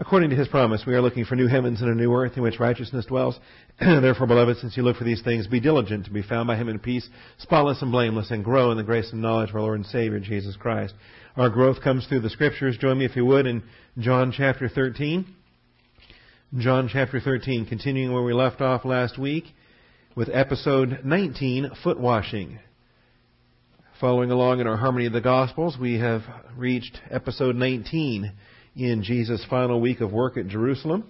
According to his promise, we are looking for new heavens and a new earth in which righteousness dwells. Therefore, beloved, since you look for these things, be diligent to be found by him in peace, spotless and blameless, and grow in the grace and knowledge of our Lord and Savior, Jesus Christ. Our growth comes through the Scriptures. Join me, if you would, in John chapter 13. John chapter 13, continuing where we left off last week with episode 19, foot washing. Following along in our Harmony of the Gospels, we have reached episode 19 in Jesus' final week of work at Jerusalem.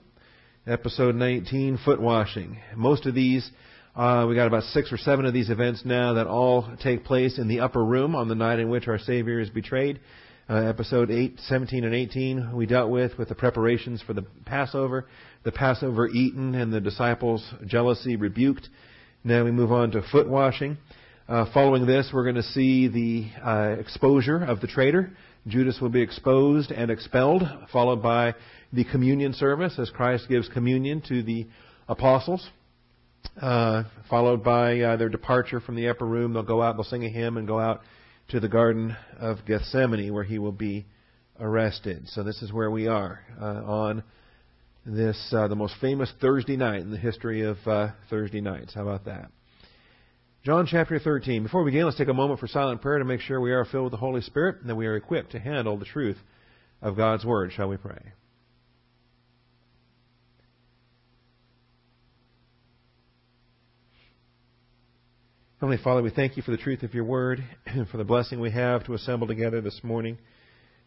Episode 19, foot washing. Most of these, uh, we got about six or seven of these events now that all take place in the upper room on the night in which our Savior is betrayed. Uh, episode 8, 17 and 18 we dealt with with the preparations for the Passover, the Passover eaten and the disciples' jealousy rebuked. Now we move on to foot washing. Uh, following this, we're going to see the uh, exposure of the traitor. Judas will be exposed and expelled, followed by the communion service as Christ gives communion to the apostles, uh, followed by uh, their departure from the upper room. They'll go out, they'll sing a hymn, and go out to the Garden of Gethsemane where he will be arrested. So this is where we are uh, on this, uh, the most famous Thursday night in the history of uh, Thursday nights. How about that? John chapter 13. Before we begin, let's take a moment for silent prayer to make sure we are filled with the Holy Spirit and that we are equipped to handle the truth of God's Word. Shall we pray? Heavenly Father, we thank you for the truth of your Word and for the blessing we have to assemble together this morning.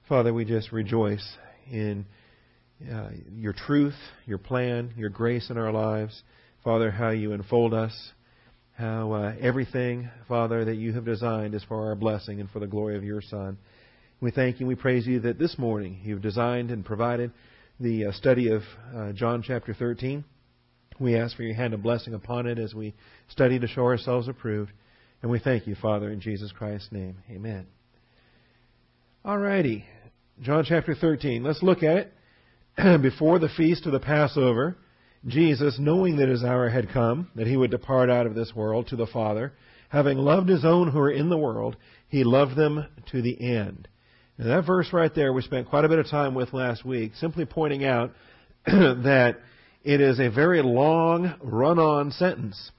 Father, we just rejoice in uh, your truth, your plan, your grace in our lives. Father, how you enfold us how uh, everything, Father, that you have designed is for our blessing and for the glory of your Son. We thank you and we praise you that this morning you've designed and provided the uh, study of uh, John chapter 13. We ask for your hand of blessing upon it as we study to show ourselves approved. And we thank you, Father, in Jesus Christ's name. Amen. Alrighty. John chapter 13. Let's look at it. Before the feast of the Passover, Jesus, knowing that his hour had come, that he would depart out of this world to the Father, having loved his own who are in the world, he loved them to the end. And that verse right there we spent quite a bit of time with last week, simply pointing out that it is a very long run-on sentence.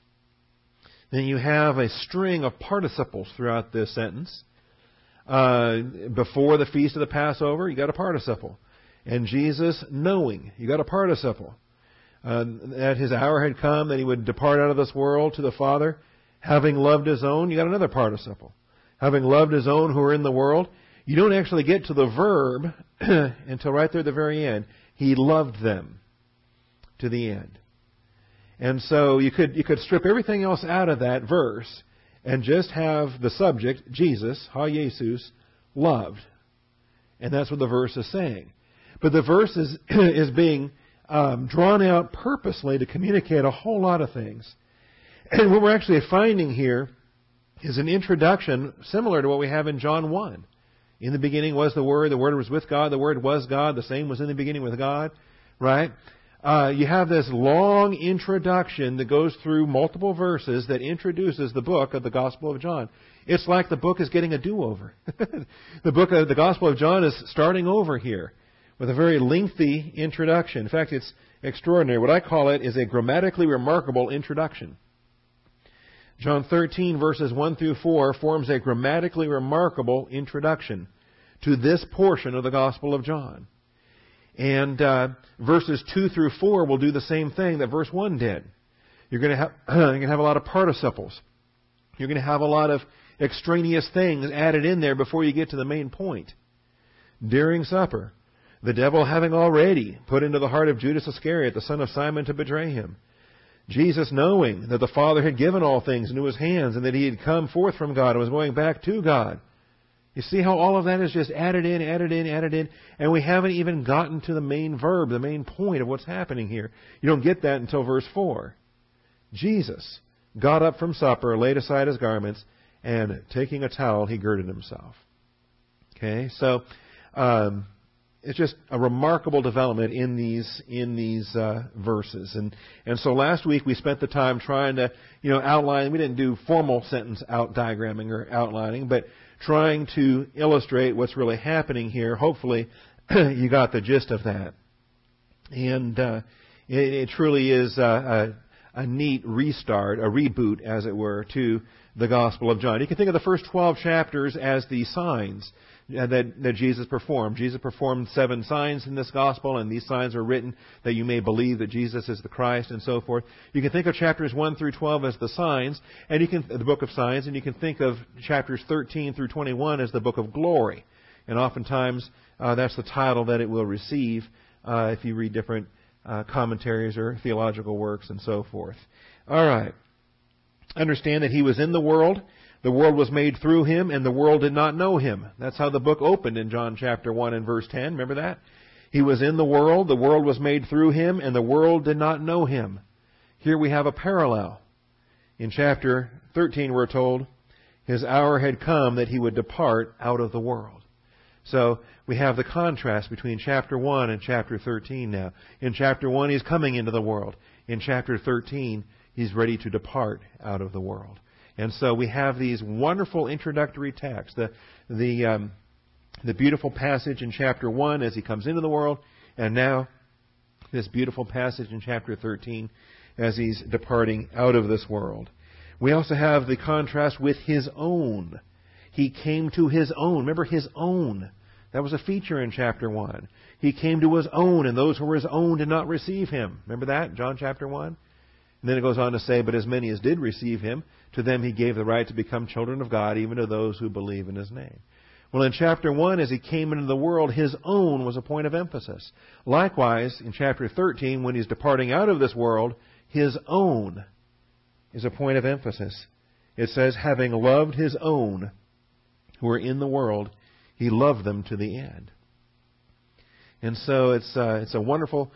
Then you have a string of participles throughout this sentence. Uh, before the feast of the Passover, you got a participle. And Jesus knowing, you got a participle uh, that his hour had come, that he would depart out of this world to the Father, having loved his own. You got another participle. Having loved his own who are in the world. You don't actually get to the verb until right there at the very end. He loved them to the end. And so you could you could strip everything else out of that verse and just have the subject Jesus, ha Jesus, loved. And that's what the verse is saying. But the verse is is being um, drawn out purposely to communicate a whole lot of things. And what we're actually finding here is an introduction similar to what we have in John 1. In the beginning was the Word, the Word was with God, the Word was God, the same was in the beginning with God, right? Uh, you have this long introduction that goes through multiple verses that introduces the book of the Gospel of John. It's like the book is getting a do-over. the book of the Gospel of John is starting over here with a very lengthy introduction. In fact, it's extraordinary. What I call it is a grammatically remarkable introduction. John 13, verses 1 through 4, forms a grammatically remarkable introduction to this portion of the Gospel of John. And uh, verses 2 through 4 will do the same thing that verse 1 did. You're going to have, you're going to have a lot of participles. You're going to have a lot of extraneous things added in there before you get to the main point. During supper, the devil having already put into the heart of Judas Iscariot, the son of Simon, to betray him. Jesus, knowing that the Father had given all things into his hands and that he had come forth from God and was going back to God. You see how all of that is just added in, added in, added in, and we haven't even gotten to the main verb, the main point of what's happening here. You don't get that until verse 4. Jesus got up from supper, laid aside his garments, and taking a towel, he girded himself. Okay, so um, it's just a remarkable development in these in these uh, verses. And and so last week we spent the time trying to you know outline. We didn't do formal sentence out diagramming or outlining, but trying to illustrate what's really happening here. Hopefully, you got the gist of that. And uh, it, it truly is a, a, a neat restart, a reboot, as it were, to the Gospel of John. You can think of the first 12 chapters as the signs that, that Jesus performed. Jesus performed seven signs in this gospel, and these signs are written that you may believe that Jesus is the Christ and so forth. You can think of chapters 1 through 12 as the signs, and you can, the book of signs, and you can think of chapters 13 through 21 as the book of glory. And oftentimes, uh, that's the title that it will receive uh, if you read different uh, commentaries or theological works and so forth. All right. Understand that he was in the world. The world was made through him, and the world did not know him. That's how the book opened in John chapter 1 and verse 10. Remember that? He was in the world, the world was made through him, and the world did not know him. Here we have a parallel. In chapter 13, we're told, his hour had come that he would depart out of the world. So we have the contrast between chapter 1 and chapter 13 now. In chapter 1, he's coming into the world. In chapter 13, he's ready to depart out of the world. And so we have these wonderful introductory texts. The, the, um, the beautiful passage in chapter 1 as he comes into the world, and now this beautiful passage in chapter 13 as he's departing out of this world. We also have the contrast with his own. He came to his own. Remember, his own. That was a feature in chapter 1. He came to his own, and those who were his own did not receive him. Remember that? John chapter 1? And then it goes on to say, But as many as did receive him, to them he gave the right to become children of God, even to those who believe in his name. Well, in chapter 1, as he came into the world, his own was a point of emphasis. Likewise, in chapter 13, when he's departing out of this world, his own is a point of emphasis. It says, having loved his own who are in the world, he loved them to the end. And so it's, uh, it's a wonderful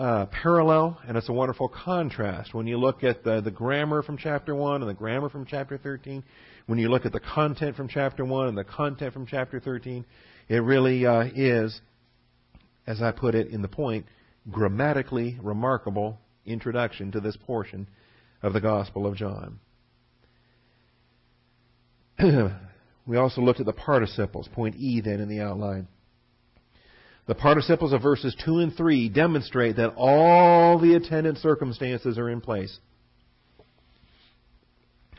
uh, parallel and it's a wonderful contrast. When you look at the, the grammar from chapter 1 and the grammar from chapter 13, when you look at the content from chapter 1 and the content from chapter 13, it really uh, is, as I put it in the point, grammatically remarkable introduction to this portion of the Gospel of John. we also looked at the participles, point E then in the outline. The participles of verses 2 and 3 demonstrate that all the attendant circumstances are in place.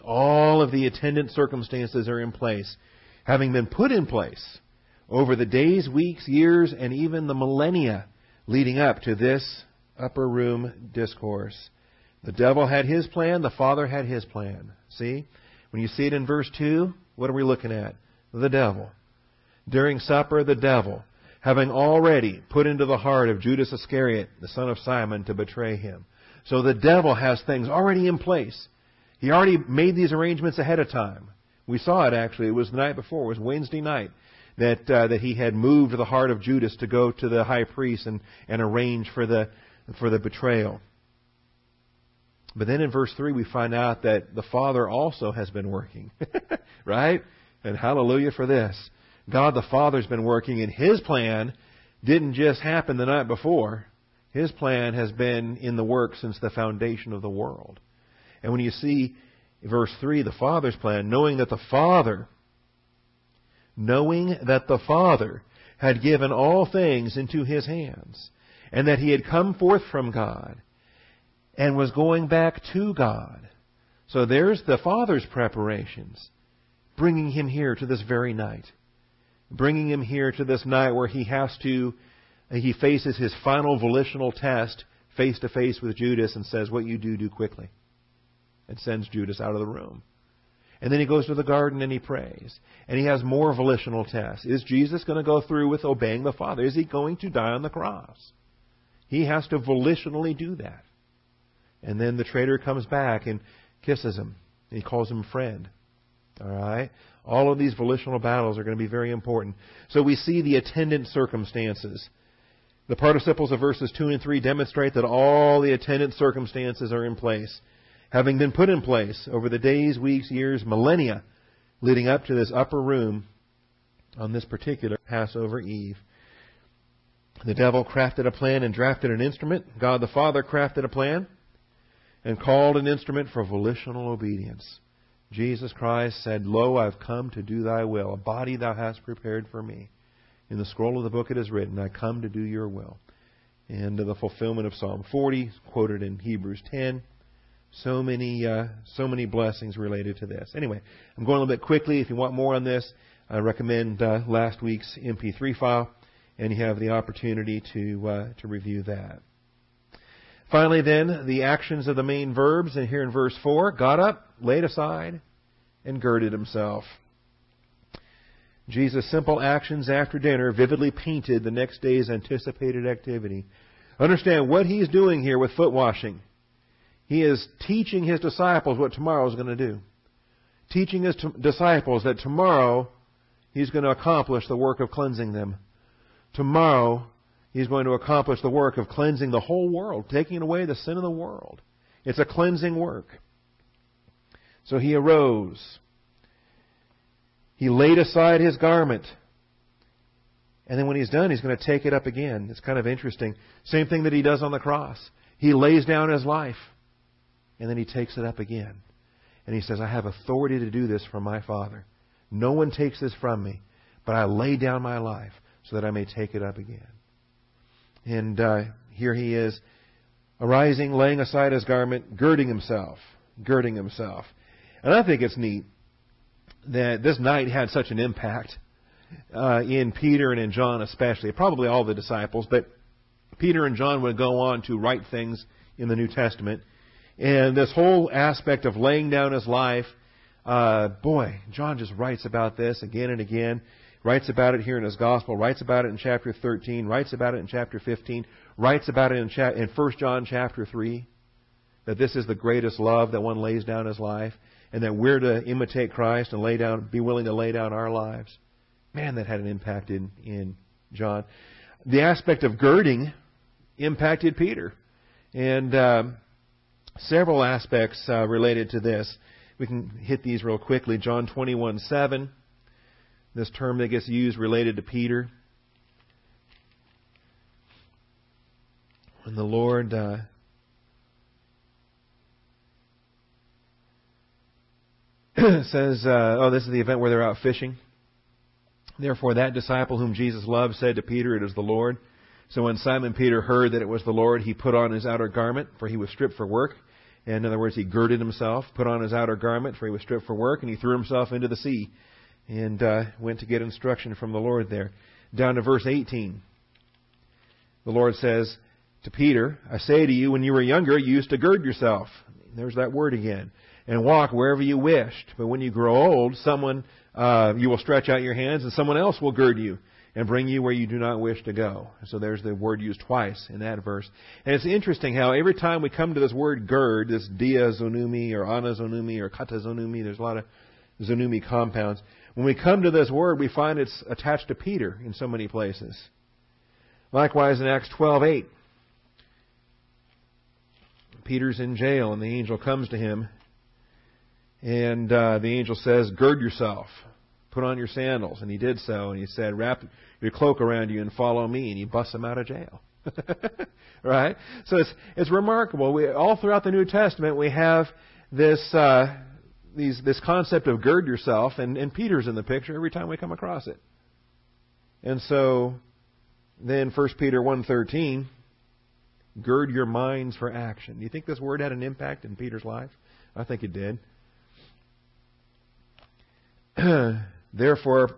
All of the attendant circumstances are in place, having been put in place over the days, weeks, years, and even the millennia leading up to this upper room discourse. The devil had his plan, the Father had his plan. See? When you see it in verse 2, what are we looking at? The devil. During supper, the devil, having already put into the heart of Judas Iscariot, the son of Simon, to betray him. So the devil has things already in place. He already made these arrangements ahead of time. We saw it actually. It was the night before. It was Wednesday night that uh, that he had moved the heart of Judas to go to the high priest and and arrange for the for the betrayal. But then in verse 3, we find out that the Father also has been working. right? And hallelujah for this. God the Father's been working, and His plan didn't just happen the night before. His plan has been in the work since the foundation of the world. And when you see verse 3, the Father's plan, knowing that the Father, knowing that the Father had given all things into His hands, and that He had come forth from God, and was going back to God. So there's the Father's preparations, bringing him here to this very night. Bringing him here to this night where he has to, uh, he faces his final volitional test face to face with Judas and says, What you do, do quickly. And sends Judas out of the room. And then he goes to the garden and he prays. And he has more volitional tests. Is Jesus going to go through with obeying the Father? Is he going to die on the cross? He has to volitionally do that. And then the traitor comes back and kisses him. And he calls him friend. All right? All of these volitional battles are going to be very important. So we see the attendant circumstances. The participles of verses 2 and 3 demonstrate that all the attendant circumstances are in place, having been put in place over the days, weeks, years, millennia leading up to this upper room on this particular Passover Eve. The devil crafted a plan and drafted an instrument. God the Father crafted a plan and called an instrument for volitional obedience. Jesus Christ said, Lo, I've come to do thy will, a body thou hast prepared for me. In the scroll of the book it is written, I come to do your will. and the fulfillment of Psalm 40, quoted in Hebrews 10. So many, uh, so many blessings related to this. Anyway, I'm going a little bit quickly. If you want more on this, I recommend uh, last week's MP3 file, and you have the opportunity to uh, to review that. Finally, then, the actions of the main verbs, and here in verse 4, got up, laid aside, and girded himself. Jesus' simple actions after dinner vividly painted the next day's anticipated activity. Understand what he's doing here with foot washing. He is teaching his disciples what tomorrow is going to do. Teaching his t- disciples that tomorrow he's going to accomplish the work of cleansing them. Tomorrow he's going to accomplish the work of cleansing the whole world, taking away the sin of the world. It's a cleansing work. So he arose. He laid aside his garment. And then when he's done, he's going to take it up again. It's kind of interesting. Same thing that he does on the cross. He lays down his life, and then he takes it up again. And he says, I have authority to do this from my Father. No one takes this from me, but I lay down my life so that I may take it up again. And uh, here he is, arising, laying aside his garment, girding himself, girding himself. And I think it's neat that this night had such an impact uh, in Peter and in John especially, probably all the disciples, but Peter and John would go on to write things in the New Testament. And this whole aspect of laying down his life, uh, boy, John just writes about this again and again. Writes about it here in his gospel. Writes about it in chapter 13. Writes about it in chapter 15. Writes about it in, cha- in 1 John chapter 3. That this is the greatest love that one lays down his life and that we're to imitate Christ and lay down, be willing to lay down our lives. Man, that had an impact in, in John. The aspect of girding impacted Peter. And um, several aspects uh, related to this. We can hit these real quickly. John 21 7, this term that gets used related to Peter. When the Lord uh, says, uh, oh, this is the event where they're out fishing. Therefore, that disciple whom Jesus loved said to Peter, It is the Lord. So when Simon Peter heard that it was the Lord, he put on his outer garment, for he was stripped for work. And in other words, he girded himself, put on his outer garment, for he was stripped for work, and he threw himself into the sea and uh, went to get instruction from the Lord there. Down to verse 18. The Lord says to Peter, I say to you, when you were younger, you used to gird yourself. There's that word again and walk wherever you wished. But when you grow old, someone uh, you will stretch out your hands, and someone else will gird you and bring you where you do not wish to go. So there's the word used twice in that verse. And it's interesting how every time we come to this word gird, this dia zonumi or ana zonumi or kata zonumi, there's a lot of zonumi compounds. When we come to this word, we find it's attached to Peter in so many places. Likewise in Acts 12:8, Peter's in jail and the angel comes to him and uh, the angel says, Gird yourself, put on your sandals. And he did so, and he said, Wrap your cloak around you and follow me. And he busts him out of jail. right? So it's, it's remarkable. We, all throughout the New Testament, we have this, uh, these, this concept of gird yourself, and, and Peter's in the picture every time we come across it. And so, then 1 Peter 1.13, gird your minds for action. Do you think this word had an impact in Peter's life? I think it did. Therefore,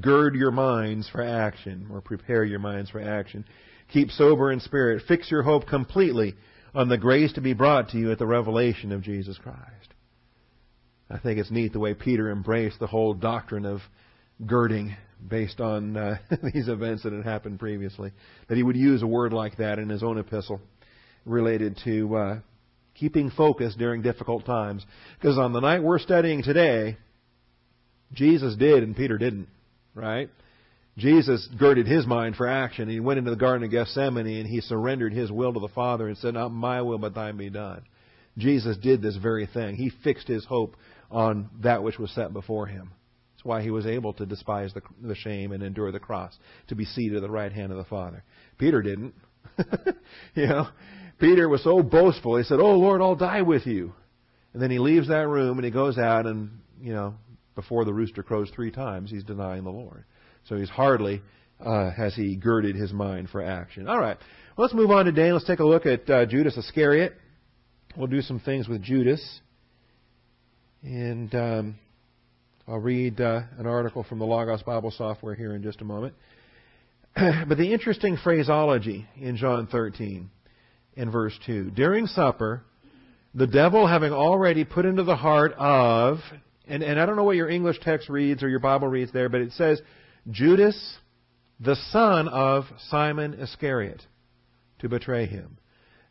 gird your minds for action, or prepare your minds for action. Keep sober in spirit. Fix your hope completely on the grace to be brought to you at the revelation of Jesus Christ. I think it's neat the way Peter embraced the whole doctrine of girding based on uh, these events that had happened previously. That he would use a word like that in his own epistle related to uh, keeping focus during difficult times. Because on the night we're studying today, Jesus did and Peter didn't, right? Jesus girded his mind for action. He went into the Garden of Gethsemane and he surrendered his will to the Father and said, Not my will, but thine be done. Jesus did this very thing. He fixed his hope on that which was set before him. That's why he was able to despise the, the shame and endure the cross, to be seated at the right hand of the Father. Peter didn't. you know, Peter was so boastful. He said, "Oh Lord, I'll die with you." And then he leaves that room and he goes out and you know before the rooster crows three times, he's denying the Lord. So he's hardly uh, has he girded his mind for action. All right. Well, let's move on today. Let's take a look at uh, Judas Iscariot. We'll do some things with Judas. And um, I'll read uh, an article from the Logos Bible software here in just a moment. but the interesting phraseology in John 13 in verse 2 during supper, the devil having already put into the heart of, and, and I don't know what your English text reads or your Bible reads there, but it says, Judas, the son of Simon Iscariot, to betray him.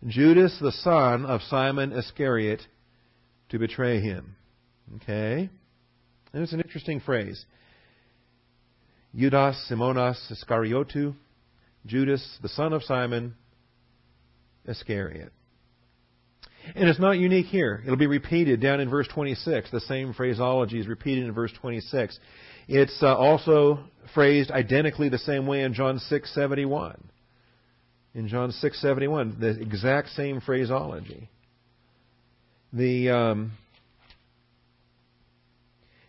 Judas, the son of Simon Iscariot, to betray him. Okay? And it's an interesting phrase. Judas Simonas Iscariotu, Judas, the son of Simon Iscariot. And it's not unique here. It'll be repeated down in verse 26. The same phraseology is repeated in verse 26. It's uh, also phrased identically the same way in John 6:71. In John 6:71, the exact same phraseology. The um,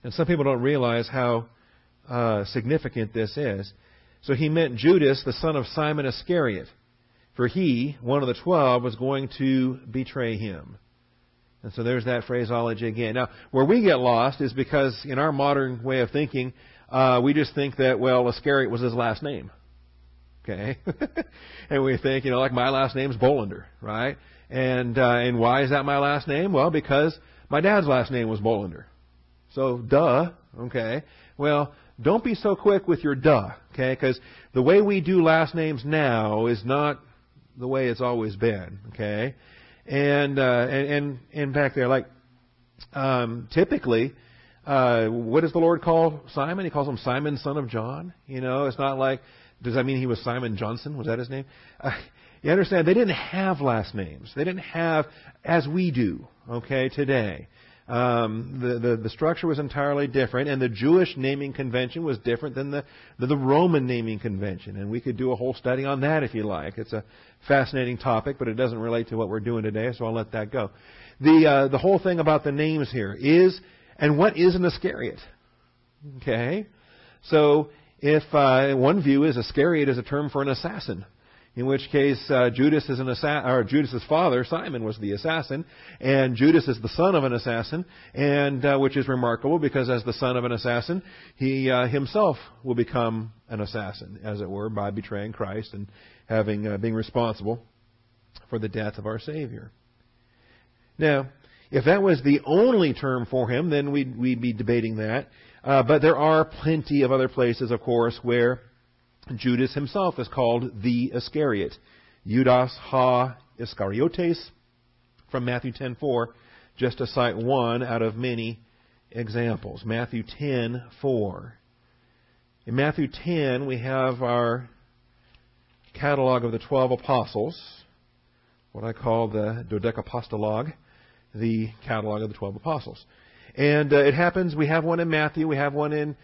and some people don't realize how uh, significant this is. So he meant Judas, the son of Simon Iscariot, for he, one of the twelve, was going to betray him. And so there's that phraseology again. Now, where we get lost is because in our modern way of thinking, uh, we just think that, well, Iscariot was his last name. Okay? and we think, you know, like my last name's Bolander, right? And, uh, and why is that my last name? Well, because my dad's last name was Bolander. So, duh, okay? Well, don't be so quick with your duh, okay? Because the way we do last names now is not the way it's always been, okay? And, uh, and, and, in fact, they're like, um, typically, uh, what does the Lord call Simon? He calls him Simon, son of John. You know, it's not like, does that mean he was Simon Johnson? Was that his name? Uh, you understand? They didn't have last names. They didn't have, as we do, okay, today. Um, the, the, the structure was entirely different, and the Jewish naming convention was different than the, the, the Roman naming convention. And we could do a whole study on that if you like. It's a fascinating topic, but it doesn't relate to what we're doing today, so I'll let that go. The uh, the whole thing about the names here is, and what is an Iscariot? Okay, so if uh, one view is Iscariot is a term for an assassin in which case uh, Judas is an assa- or Judas's father Simon was the assassin, and Judas is the son of an assassin, and uh, which is remarkable because as the son of an assassin, he uh, himself will become an assassin, as it were, by betraying Christ and having uh, being responsible for the death of our Savior. Now, if that was the only term for him, then we'd, we'd be debating that. Uh, but there are plenty of other places, of course, where Judas himself is called the Iscariot. Judas ha Iscariotes from Matthew 10:4, just to cite one out of many examples. Matthew 10:4. In Matthew 10, we have our catalog of the 12 apostles, what I call the dodecapostologue, the catalog of the 12 apostles. And uh, it happens, we have one in Matthew, we have one in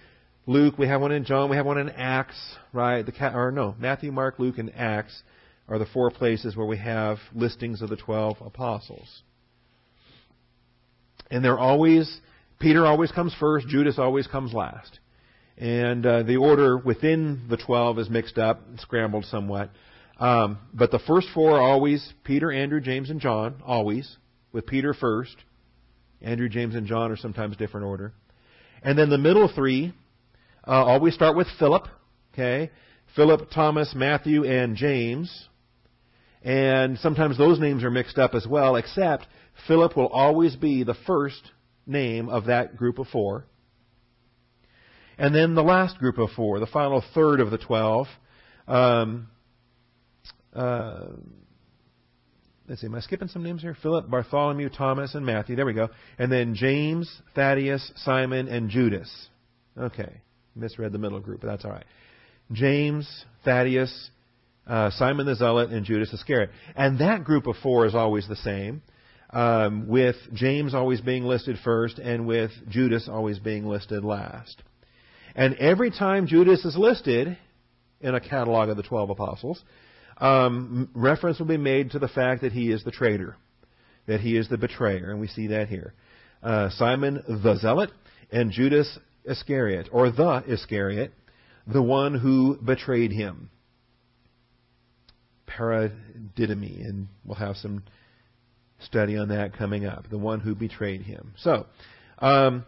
Luke, we have one in John, we have one in Acts, right? The or no, Matthew, Mark, Luke, and Acts are the four places where we have listings of the twelve apostles. And they're always Peter always comes first, Judas always comes last. And uh, the order within the twelve is mixed up, scrambled somewhat. Um, but the first four are always Peter, Andrew, James, and John, always, with Peter first. Andrew, James, and John are sometimes different order. And then the middle three uh, always start with Philip, okay? Philip, Thomas, Matthew, and James. And sometimes those names are mixed up as well, except Philip will always be the first name of that group of four. And then the last group of four, the final third of the twelve. Um, uh, let's see, am I skipping some names here? Philip, Bartholomew, Thomas, and Matthew. There we go. And then James, Thaddeus, Simon, and Judas. Okay misread the middle group, but that's all right. James, Thaddeus, uh, Simon the Zealot, and Judas Iscariot. And that group of four is always the same, um, with James always being listed first and with Judas always being listed last. And every time Judas is listed in a catalog of the 12 apostles, um, reference will be made to the fact that he is the traitor, that he is the betrayer, and we see that here. Uh, Simon the Zealot and Judas Iscariot, or the Iscariot, the one who betrayed him. Paradidomi, and we'll have some study on that coming up. The one who betrayed him. So, um,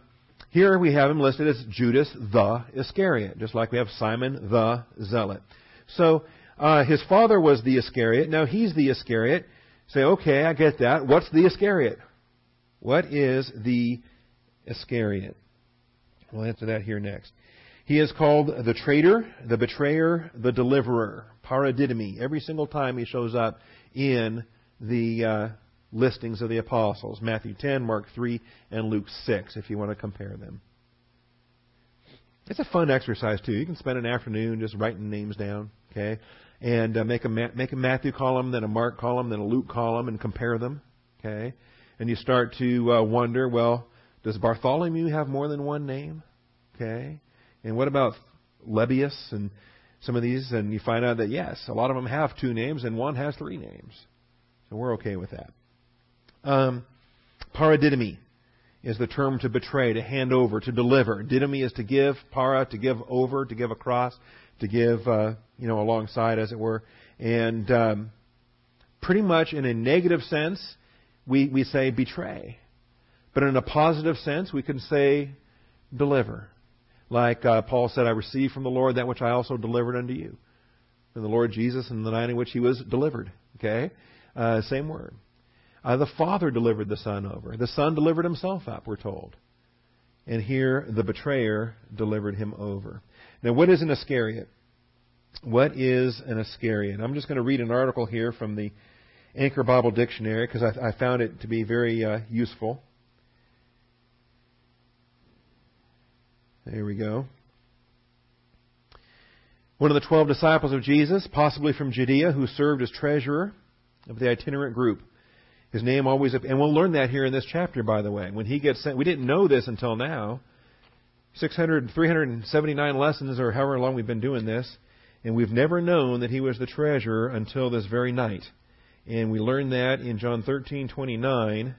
here we have him listed as Judas the Iscariot, just like we have Simon the Zealot. So, uh, his father was the Iscariot. Now he's the Iscariot. Say, okay, I get that. What's the Iscariot? What is the Iscariot? We'll answer that here next. He is called the traitor, the betrayer, the deliverer, paradidomi. Every single time he shows up in the uh, listings of the apostles Matthew 10, Mark 3, and Luke 6, if you want to compare them. It's a fun exercise, too. You can spend an afternoon just writing names down, okay? And uh, make, a, make a Matthew column, then a Mark column, then a Luke column, and compare them, okay? And you start to uh, wonder, well, does Bartholomew have more than one name? Okay. And what about Lebbaeus and some of these? And you find out that yes, a lot of them have two names and one has three names. So we're okay with that. Um, paradidomi is the term to betray, to hand over, to deliver. Didomi is to give, para to give over, to give across, to give, uh, you know, alongside, as it were. And um, pretty much in a negative sense, we, we say betray. But in a positive sense, we can say deliver. Like uh, Paul said, I received from the Lord that which I also delivered unto you. From the Lord Jesus and the night in which he was delivered. Okay? Uh, same word. Uh, the Father delivered the Son over. The Son delivered himself up, we're told. And here, the betrayer delivered him over. Now, what is an Iscariot? What is an Iscariot? I'm just going to read an article here from the Anchor Bible Dictionary because I, I, found it to be very uh, useful. There we go. One of the twelve disciples of Jesus, possibly from Judea, who served as treasurer of the itinerant group. His name always, and we'll learn that here in this chapter, by the way. When he gets sent, we didn't know this until now. 600, 379 lessons, or however long we've been doing this, and we've never known that he was the treasurer until this very night. And we learn that in John 13:29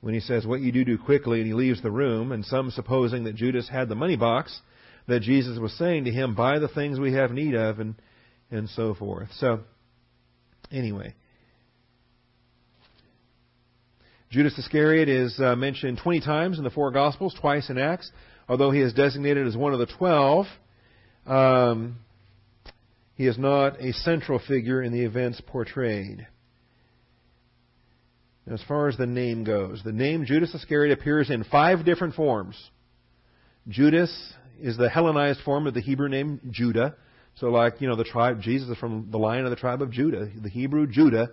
when he says, What you do, do quickly, and he leaves the room, and some supposing that Judas had the money box, that Jesus was saying to him, Buy the things we have need of, and, and so forth. So, anyway. Judas Iscariot is uh, mentioned 20 times in the four Gospels, twice in Acts, although he is designated as one of the twelve. Um, he is not a central figure in the events portrayed. As far as the name goes, the name Judas Iscariot appears in five different forms. Judas is the Hellenized form of the Hebrew name Judah. So, like, you know, the tribe, Jesus is from the line of the tribe of Judah. The Hebrew Judah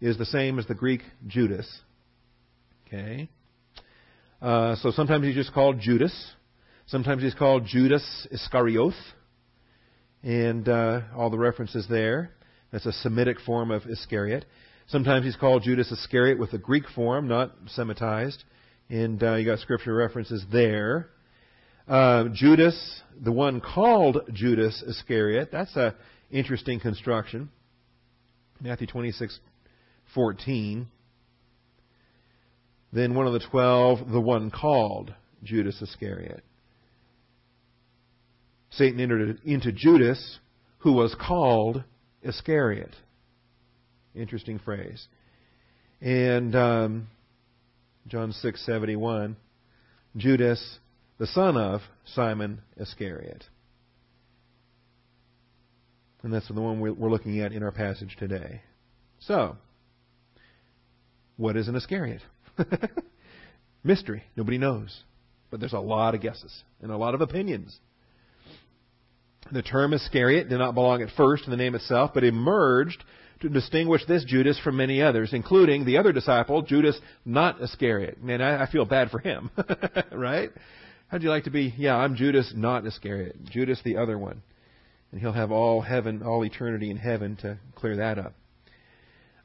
is the same as the Greek Judas. Okay? Uh, so sometimes he's just called Judas. Sometimes he's called Judas Iscariot. And uh, all the references there. That's a Semitic form of Iscariot. Sometimes he's called Judas Iscariot with the Greek form, not Semitized. And uh, you got scripture references there. Uh, Judas, the one called Judas Iscariot, that's an interesting construction. Matthew 26, 14. Then one of the twelve, the one called Judas Iscariot. Satan entered into Judas, who was called Iscariot. Interesting phrase. And um, John 6:71, Judas, the son of Simon Iscariot. And that's the one we're looking at in our passage today. So, what is an Iscariot? Mystery. Nobody knows. But there's a lot of guesses and a lot of opinions. The term Iscariot did not belong at first in the name itself, but emerged to distinguish this Judas from many others, including the other disciple, Judas not Iscariot. Man, I, I feel bad for him, right? How'd you like to be? Yeah, I'm Judas not Iscariot. Judas the other one. And he'll have all heaven, all eternity in heaven to clear that up.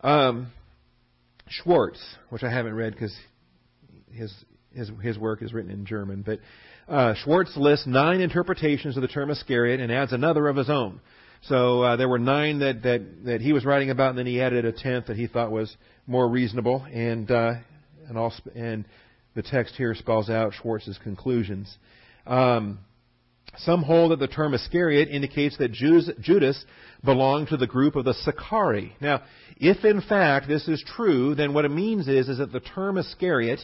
Um, Schwarz, which I haven't read because his, his, his work is written in German, but uh, Schwarz lists nine interpretations of the term Iscariot and adds another of his own. So uh, there were nine that, that, that he was writing about, and then he added a tenth that he thought was more reasonable. And uh, and, all, and the text here spells out Schwarz's conclusions. Um, Some hold that the term Iscariot indicates that Judas belonged to the group of the Sicarii. Now, if in fact this is true, then what it means is, is that the term Iscariot,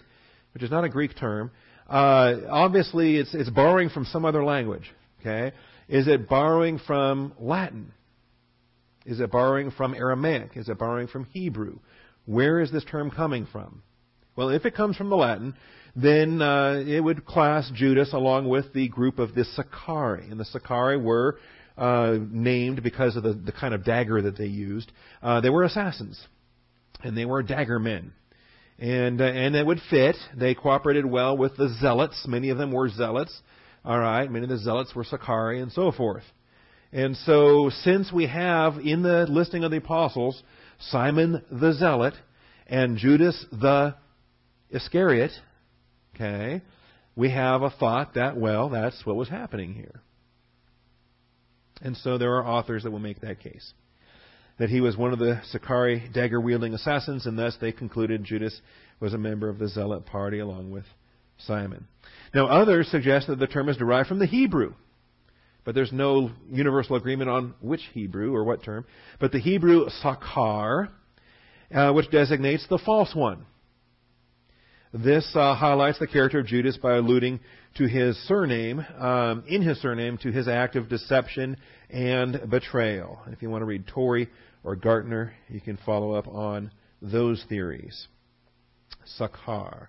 which is not a Greek term, uh, obviously it's, it's borrowing from some other language. Okay? Is it borrowing from Latin? Is it borrowing from Aramaic? Is it borrowing from Hebrew? Where is this term coming from? Well, if it comes from the Latin, then uh, it would class Judas along with the group of the Sicarii. And the Sicarii were uh, named because of the, the kind of dagger that they used. Uh, they were assassins, and they were dagger men. And, uh, and it would fit. They cooperated well with the zealots. Many of them were zealots. All right, many of the zealots were Sicarii and so forth. And so, since we have in the listing of the apostles Simon the Zealot and Judas the Iscariot, Okay? We have a thought that, well, that's what was happening here. And so there are authors that will make that case. That he was one of the Sicarii dagger wielding assassins, and thus they concluded Judas was a member of the Zealot party along with Simon. Now, others suggest that the term is derived from the Hebrew, but there's no universal agreement on which Hebrew or what term. But the Hebrew sakar, uh, which designates the false one. This uh, highlights the character of Judas by alluding to his surname, um, in his surname, to his act of deception and betrayal. If you want to read Torrey or Gartner, you can follow up on those theories. Sakar.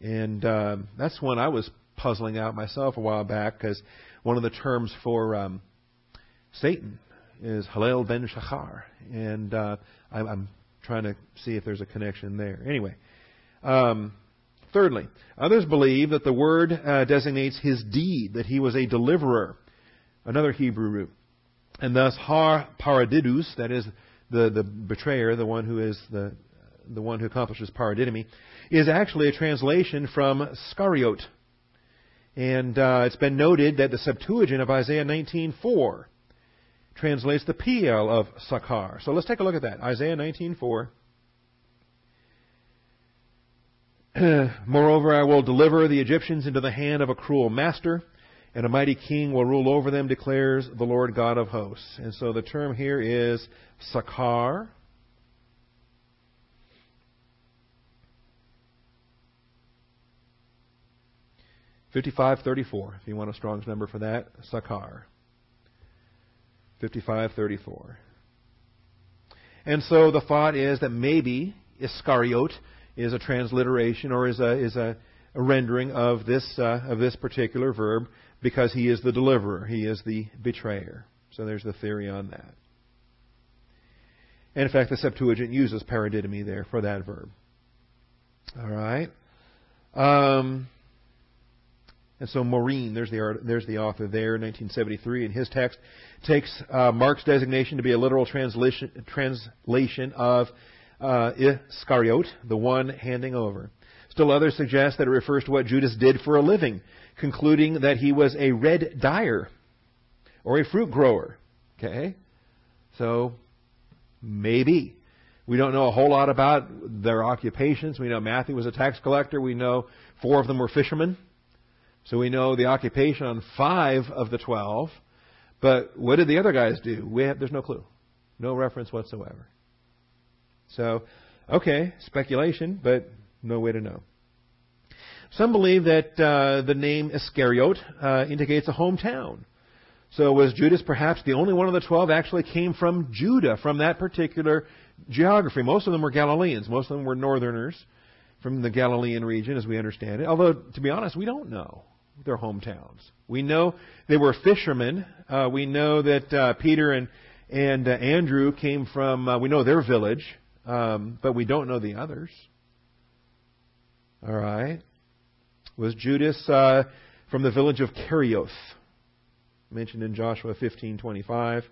And um, that's one I was puzzling out myself a while back because one of the terms for um, Satan is Halel ben Shachar. And uh, I'm, I'm, trying to see if there's a connection there. Anyway. Um, Thirdly, others believe that the word uh, designates his deed, that he was a deliverer, another Hebrew root. And thus, har paradidus, that is the, the betrayer, the one who is the, the one who accomplishes paradidomi, is actually a translation from scariot. And uh, it's been noted that the Septuagint of Isaiah 19:4 translates the Piel of Sakar. So let's take a look at that. Isaiah 19:4. Moreover, I will deliver the Egyptians into the hand of a cruel master, and a mighty king will rule over them, declares the Lord God of hosts. And so the term here is Sakar. Fifty-five thirty-four. If you want a Strong's number for that, Sakar. Fifty-five thirty-four. And so the thought is that maybe Iscariot is a transliteration or is a, is a, a rendering of this, uh, of this particular verb because he is the deliverer, he is the betrayer. So there's the theory on that. And in fact, the Septuagint uses paradidomi there for that verb. All right. Um, and so Morin, there's the, there's the author there, 1973, in his text, takes uh, Mark's designation to be a literal translation, translation of uh, Iscariot, the one handing over. Still others suggest that it refers to what Judas did for a living, concluding that he was a red dyer or a fruit grower. Okay? So, maybe. We don't know a whole lot about their occupations. We know Matthew was a tax collector. We know four of them were fishermen. So we know the occupation on five of the twelve. But what did the other guys do? We have, there's no clue. No reference whatsoever. So, okay, speculation, but no way to know. Some believe that uh, the name Iscariot uh, indicates a hometown. So was Judas perhaps the only one of the twelve actually came from Judah, from that particular geography? Most of them were Galileans. Most of them were northerners from the Galilean region, as we understand it. Although, to be honest, we don't know their hometowns. We know they were fishermen. Uh, we know that uh, Peter and and uh, Andrew came from. Uh, we know their village um, but we don't know the others. All right. Was Judas uh, from the village of Kerioth, mentioned in Joshua 15:25?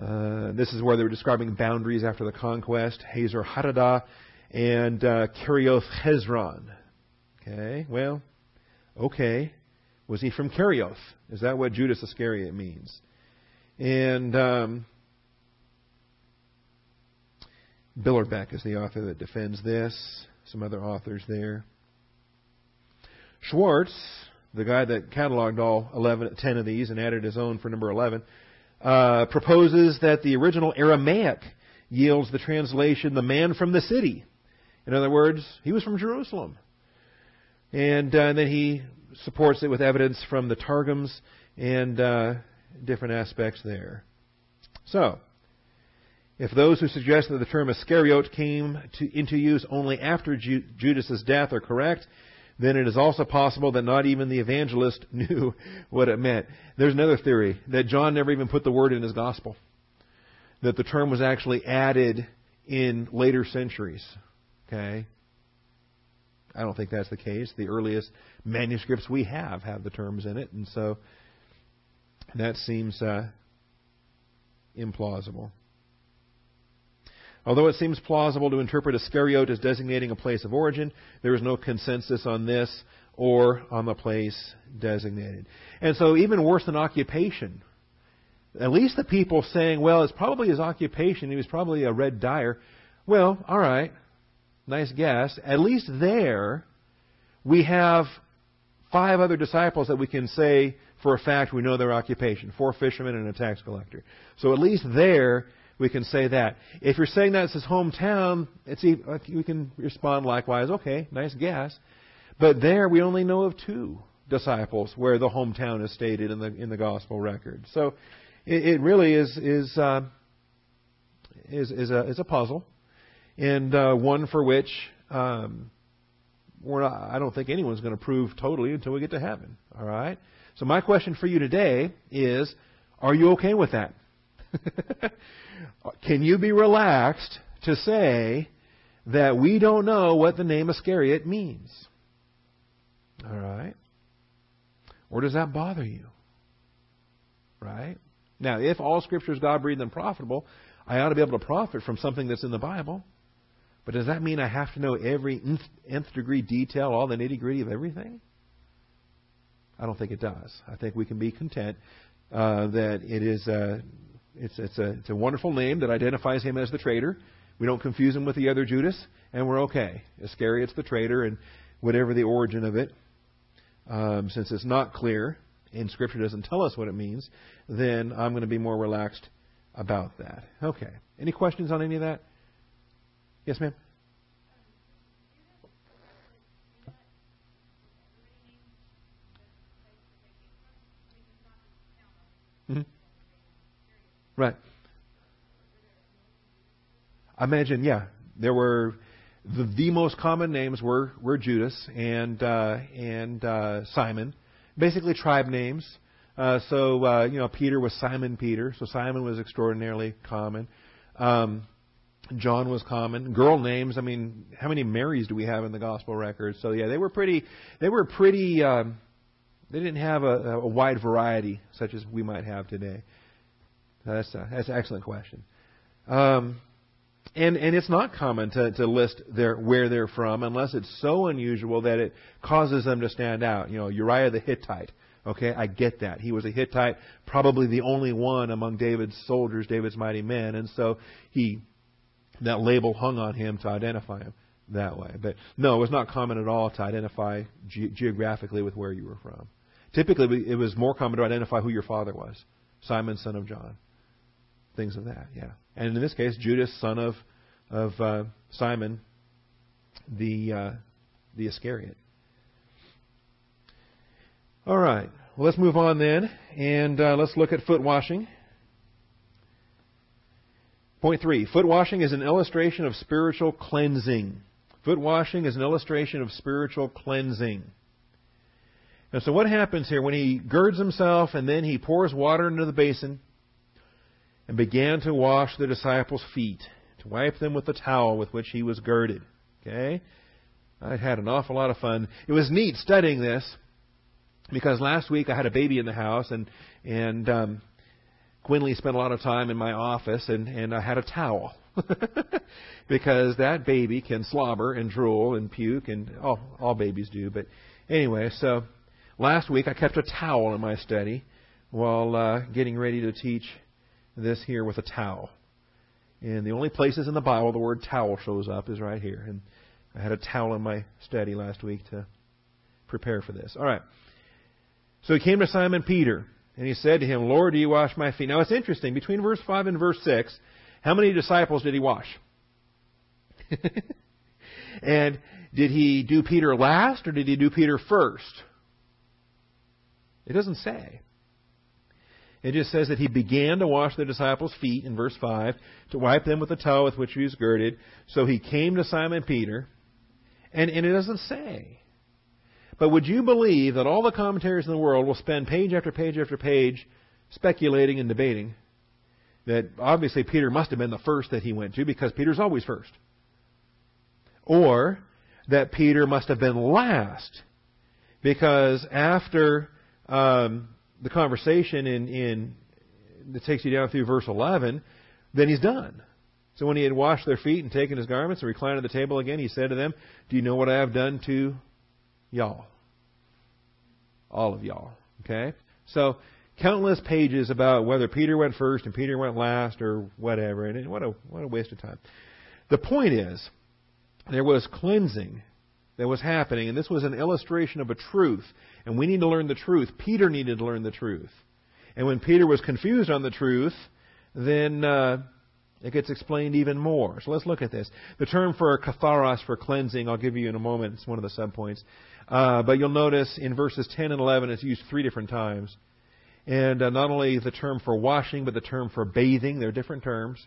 Uh, this is where they were describing boundaries after the conquest, Hazor Hadattah and uh, Kerioth Hezron. Okay, well, okay. Was he from Kerioth? Is that what Judas Iscariot means? And um, Billerbeck is the author that defends this. Some other authors there. Schwarz, the guy that cataloged all 11, 10 of these and added his own for number 11, uh, proposes that the original Aramaic yields the translation, the man from the city. In other words, he was from Jerusalem. And, uh, and then he supports it with evidence from the Targums and uh, different aspects there. So, if those who suggest that the term Iscariot came to, into use only after Ju- Judas's death are correct, then it is also possible that not even the evangelist knew what it meant. There's another theory that John never even put the word in his gospel. That the term was actually added in later centuries. Okay? I don't think that's the case. The earliest manuscripts we have have the terms in it, and so that seems uh, implausible. Although it seems plausible to interpret Iscariot as designating a place of origin, there is no consensus on this or on the place designated. And so, even worse than occupation, at least the people saying, well, it's probably his occupation, he was probably a red dyer. Well, all right, nice guess. At least there, we have five other disciples that we can say for a fact we know their occupation four fishermen and a tax collector. So at least there, we can say that. If you're saying that's his hometown, it's we can respond likewise. Okay, nice guess. But there, we only know of two disciples where the hometown is stated in the in the gospel record. So it, it really is is uh, is is a is a puzzle, and uh, one for which um, we're not, I don't think anyone's going to prove totally until we get to heaven. All right. So my question for you today is: Are you okay with that? Can you be relaxed to say that we don't know what the name Iscariot means? All right. Or does that bother you? Right? Now, if all Scripture is God breathed and profitable, I ought to be able to profit from something that's in the Bible. But does that mean I have to know every nth, nth degree detail, all the nitty gritty of everything? I don't think it does. I think we can be content uh, that it is uh, it's, it's, a, it's a wonderful name that identifies him as the traitor. We don't confuse him with the other Judas, and we're okay. Iscariot's the traitor, and whatever the origin of it, um, since it's not clear and Scripture doesn't tell us what it means, then I'm going to be more relaxed about that. Okay. Any questions on any of that? Yes, ma'am? Mm-hmm. Right. I imagine, yeah, there were the, the most common names were were Judas and uh, and uh, Simon, basically tribe names. Uh, so uh, you know, Peter was Simon Peter, so Simon was extraordinarily common. Um, John was common. Girl names. I mean, how many Marys do we have in the gospel records? So yeah, they were pretty. They were pretty. Um, they didn't have a, a wide variety such as we might have today. That's a, that's an excellent question. Um, and and it's not common to, to list their where they're from unless it's so unusual that it causes them to stand out. You know, Uriah the Hittite. Okay, I get that. He was a Hittite, probably the only one among David's soldiers, David's mighty men, and so he that label hung on him to identify him that way. But no, it was not common at all to identify ge- geographically with where you were from. Typically, it was more common to identify who your father was, Simon, son of John things of that. Yeah, and in this case, Judas, son of of uh, Simon, the uh, the Iscariot. All right. Well, let's move on then, and uh, let's look at foot washing. Point three: Foot washing is an illustration of spiritual cleansing. Foot washing is an illustration of spiritual cleansing. And so, what happens here when he girds himself and then he pours water into the basin? and began to wash the disciples' feet, to wipe them with the towel with which he was girded. Okay? I had an awful lot of fun. It was neat studying this because last week I had a baby in the house and and um, Quinley spent a lot of time in my office and and I had a towel because that baby can slobber and drool and puke and all all babies do. But anyway, so last week I kept a towel in my study while uh, getting ready to teach this here with a towel. And the only places in the Bible the word towel shows up is right here. And I had a towel in my study last week to prepare for this. All right. So he came to Simon Peter, and he said to him, Lord, do you wash my feet? Now it's interesting, between verse 5 and verse 6, how many disciples did he wash? and did he do Peter last, or did he do Peter first? It doesn't say. It just says that he began to wash the disciples' feet in verse 5, to wipe them with the towel with which he was girded. So he came to Simon Peter, and, and it doesn't say. But would you believe that all the commentaries in the world will spend page after page after page speculating and debating that obviously Peter must have been the first that he went to because Peter's always first? Or that Peter must have been last because after um, the conversation in, in that takes you down through verse 11, then he's done. So when he had washed their feet and taken his garments and reclined at the table again, he said to them, Do you know what I have done to y'all? All of y'all. Okay? So, countless pages about whether Peter went first and Peter went last or whatever, and what a, what a waste of time. The point is, there was cleansing that was happening, and this was an illustration of a truth, and we need to learn the truth. Peter needed to learn the truth. And when Peter was confused on the truth, then uh, it gets explained even more. So let's look at this. The term for katharos, for cleansing, I'll give you in a moment. It's one of the subpoints. Uh, but you'll notice in verses 10 and 11 it's used three different times. And uh, not only the term for washing, but the term for bathing. They're different terms.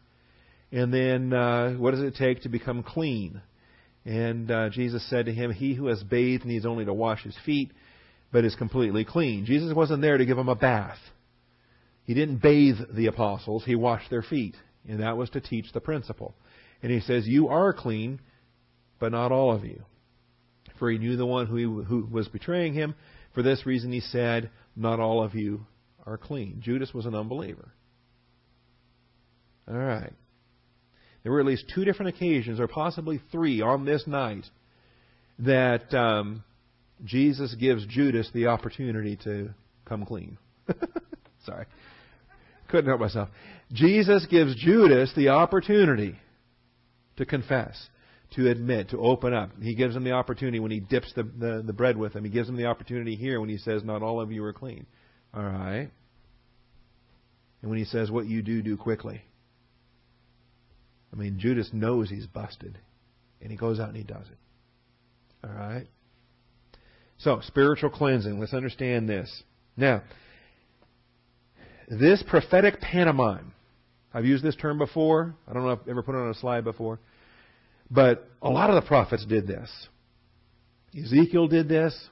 And then uh, what does it take to become clean? And uh, Jesus said to him, He who has bathed needs only to wash his feet, but is completely clean. Jesus wasn't there to give him a bath. He didn't bathe the apostles, he washed their feet. And that was to teach the principle. And he says, You are clean, but not all of you. For he knew the one who, he, who was betraying him. For this reason he said, Not all of you are clean. Judas was an unbeliever. All right. There were at least two different occasions, or possibly three, on this night that um, Jesus gives Judas the opportunity to come clean. Sorry. Couldn't help myself. Jesus gives Judas the opportunity to confess, to admit, to open up. He gives him the opportunity when he dips the, the, the bread with him. He gives him the opportunity here when he says, Not all of you are clean. All right. And when he says, What you do, do quickly. I mean, Judas knows he's busted, and he goes out and he does it. All right? So, spiritual cleansing. Let's understand this. Now, this prophetic pantomime, I've used this term before. I don't know if I've ever put it on a slide before. But a lot of the prophets did this. Ezekiel did this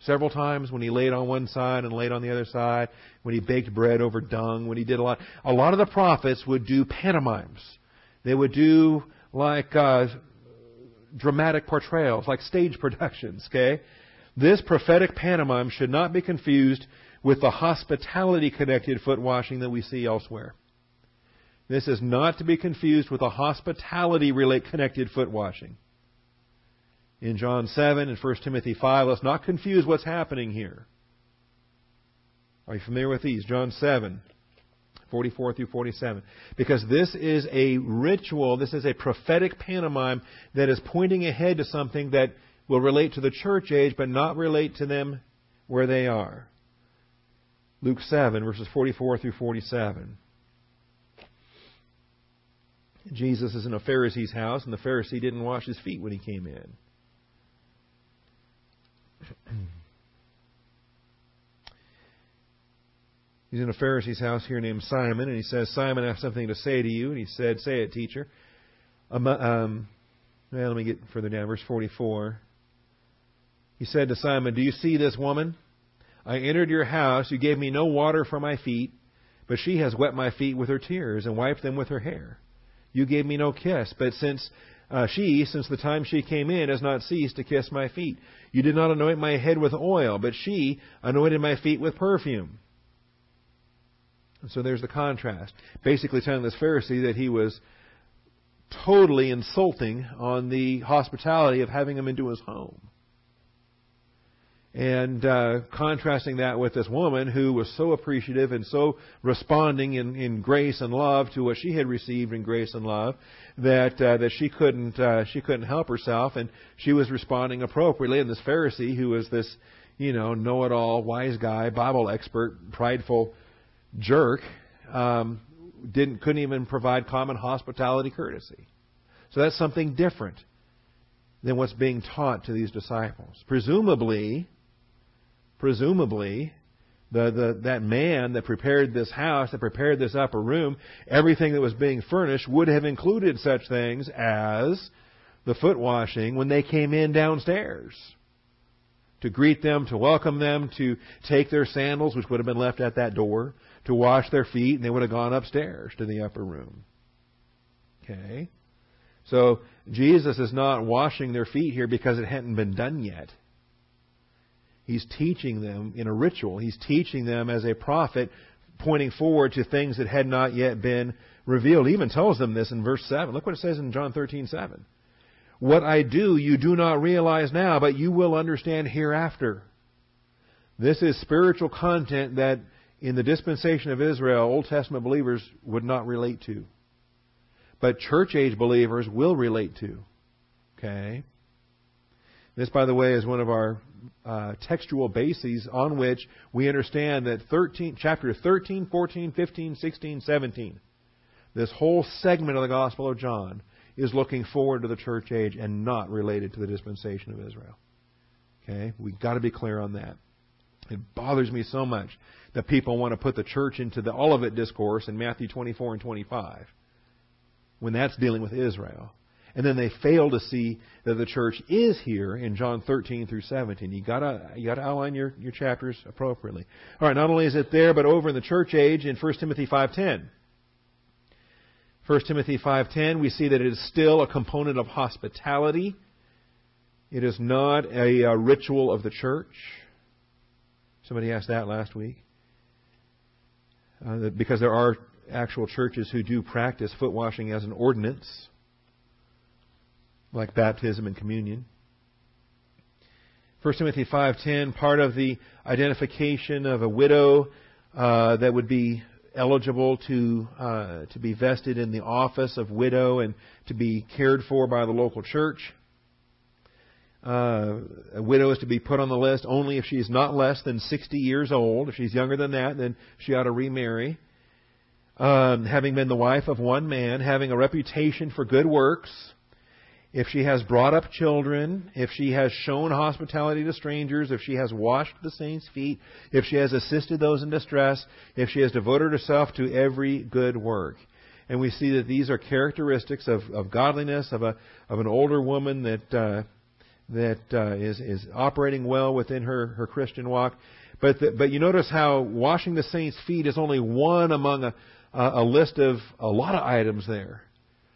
several times when he laid on one side and laid on the other side, when he baked bread over dung, when he did a lot. A lot of the prophets would do pantomimes. They would do like uh, dramatic portrayals, like stage productions, okay? This prophetic pantomime should not be confused with the hospitality connected foot washing that we see elsewhere. This is not to be confused with the hospitality connected foot washing. In John 7 and 1 Timothy 5, let's not confuse what's happening here. Are you familiar with these? John 7, 44 through 47. Because this is a ritual, this is a prophetic pantomime that is pointing ahead to something that will relate to the church age, but not relate to them where they are. Luke 7, verses 44 through 47. Jesus is in a Pharisee's house, and the Pharisee didn't wash his feet when he came in. He's in a Pharisee's house here named Simon, and he says, Simon, I have something to say to you. And he said, Say it, teacher. Um, um, well, let me get further down, verse 44. He said to Simon, Do you see this woman? I entered your house. You gave me no water for my feet, but she has wet my feet with her tears and wiped them with her hair. You gave me no kiss, but since uh, she, since the time she came in, has not ceased to kiss my feet. You did not anoint my head with oil, but she anointed my feet with perfume. And so there's the contrast. Basically telling this Pharisee that he was totally insulting on the hospitality of having him into his home. And uh, contrasting that with this woman who was so appreciative and so responding in, in grace and love to what she had received in grace and love that uh, that she couldn't uh, she couldn't help herself and she was responding appropriately. And this Pharisee who was this you know, know it all, wise guy, Bible expert, prideful jerk, um, didn't couldn't even provide common hospitality courtesy. So that's something different than what's being taught to these disciples. Presumably, presumably, the, the, that man that prepared this house, that prepared this upper room, everything that was being furnished would have included such things as the foot washing when they came in downstairs. To greet them, to welcome them, to take their sandals, which would have been left at that door, to wash their feet, and they would have gone upstairs to the upper room. Okay? So Jesus is not washing their feet here because it hadn't been done yet. He's teaching them in a ritual. He's teaching them as a prophet, pointing forward to things that had not yet been revealed. He even tells them this in verse 7. Look what it says in John 13, 7. What I do, you do not realize now, but you will understand hereafter. This is spiritual content that in the dispensation of Israel, Old Testament believers would not relate to but church age believers will relate to. Okay? This, by the way, is one of our uh, textual bases on which we understand that 13, chapter 13, 14, 15, 16, 17, this whole segment of the Gospel of John is looking forward to the church age and not related to the dispensation of Israel. Okay? We've got to be clear on that. It bothers me so much that people want to put the church into the Olivet discourse in Matthew 24 and 25 when that's dealing with Israel. And then they fail to see that the church is here in John 13 through 17. You gotta, you gotta outline your, your chapters appropriately. Alright, not only is it there, but over in the church age in 1 Timothy 5.10. 1 Timothy 5.10, we see that it is still a component of hospitality. It is not a, a ritual of the church. Somebody asked that last week. Uh, because there are actual churches who do practice foot washing as an ordinance, like baptism and communion. 1 Timothy 5:10, part of the identification of a widow uh, that would be eligible to uh, to be vested in the office of widow and to be cared for by the local church. Uh, a widow is to be put on the list only if she is not less than 60 years old. If she's younger than that, then she ought to remarry um, having been the wife of one man, having a reputation for good works, if she has brought up children, if she has shown hospitality to strangers, if she has washed the saints' feet, if she has assisted those in distress, if she has devoted herself to every good work. And we see that these are characteristics of, of godliness, of a of an older woman that uh, that uh, is is operating well within her her Christian walk. But the, but you notice how washing the saints' feet is only one among a, a list of a lot of items there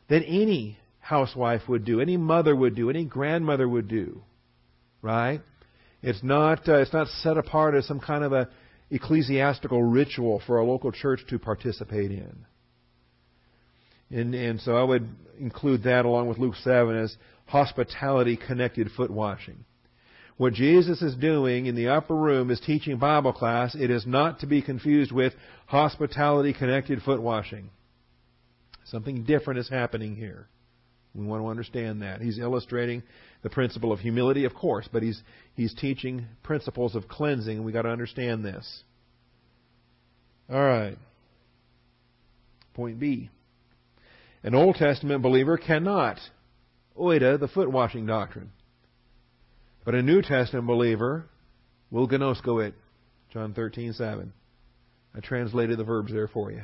that any housewife would do, any mother would do, any grandmother would do. Right? It's not uh, it's not set apart as some kind of a ecclesiastical ritual for a local church to participate in. And and so I would include that along with Luke seven as hospitality connected foot washing. What Jesus is doing in the upper room is teaching Bible class. It is not to be confused with hospitality connected foot washing. Something different is happening here. We want to understand that. He's illustrating the principle of humility, of course, but he's, he's teaching principles of cleansing. We've got to understand this. All right. Point B. An Old Testament believer cannot oida the foot washing doctrine. But a New Testament believer will gnosko it. John 13:7. I translated the verbs there for you.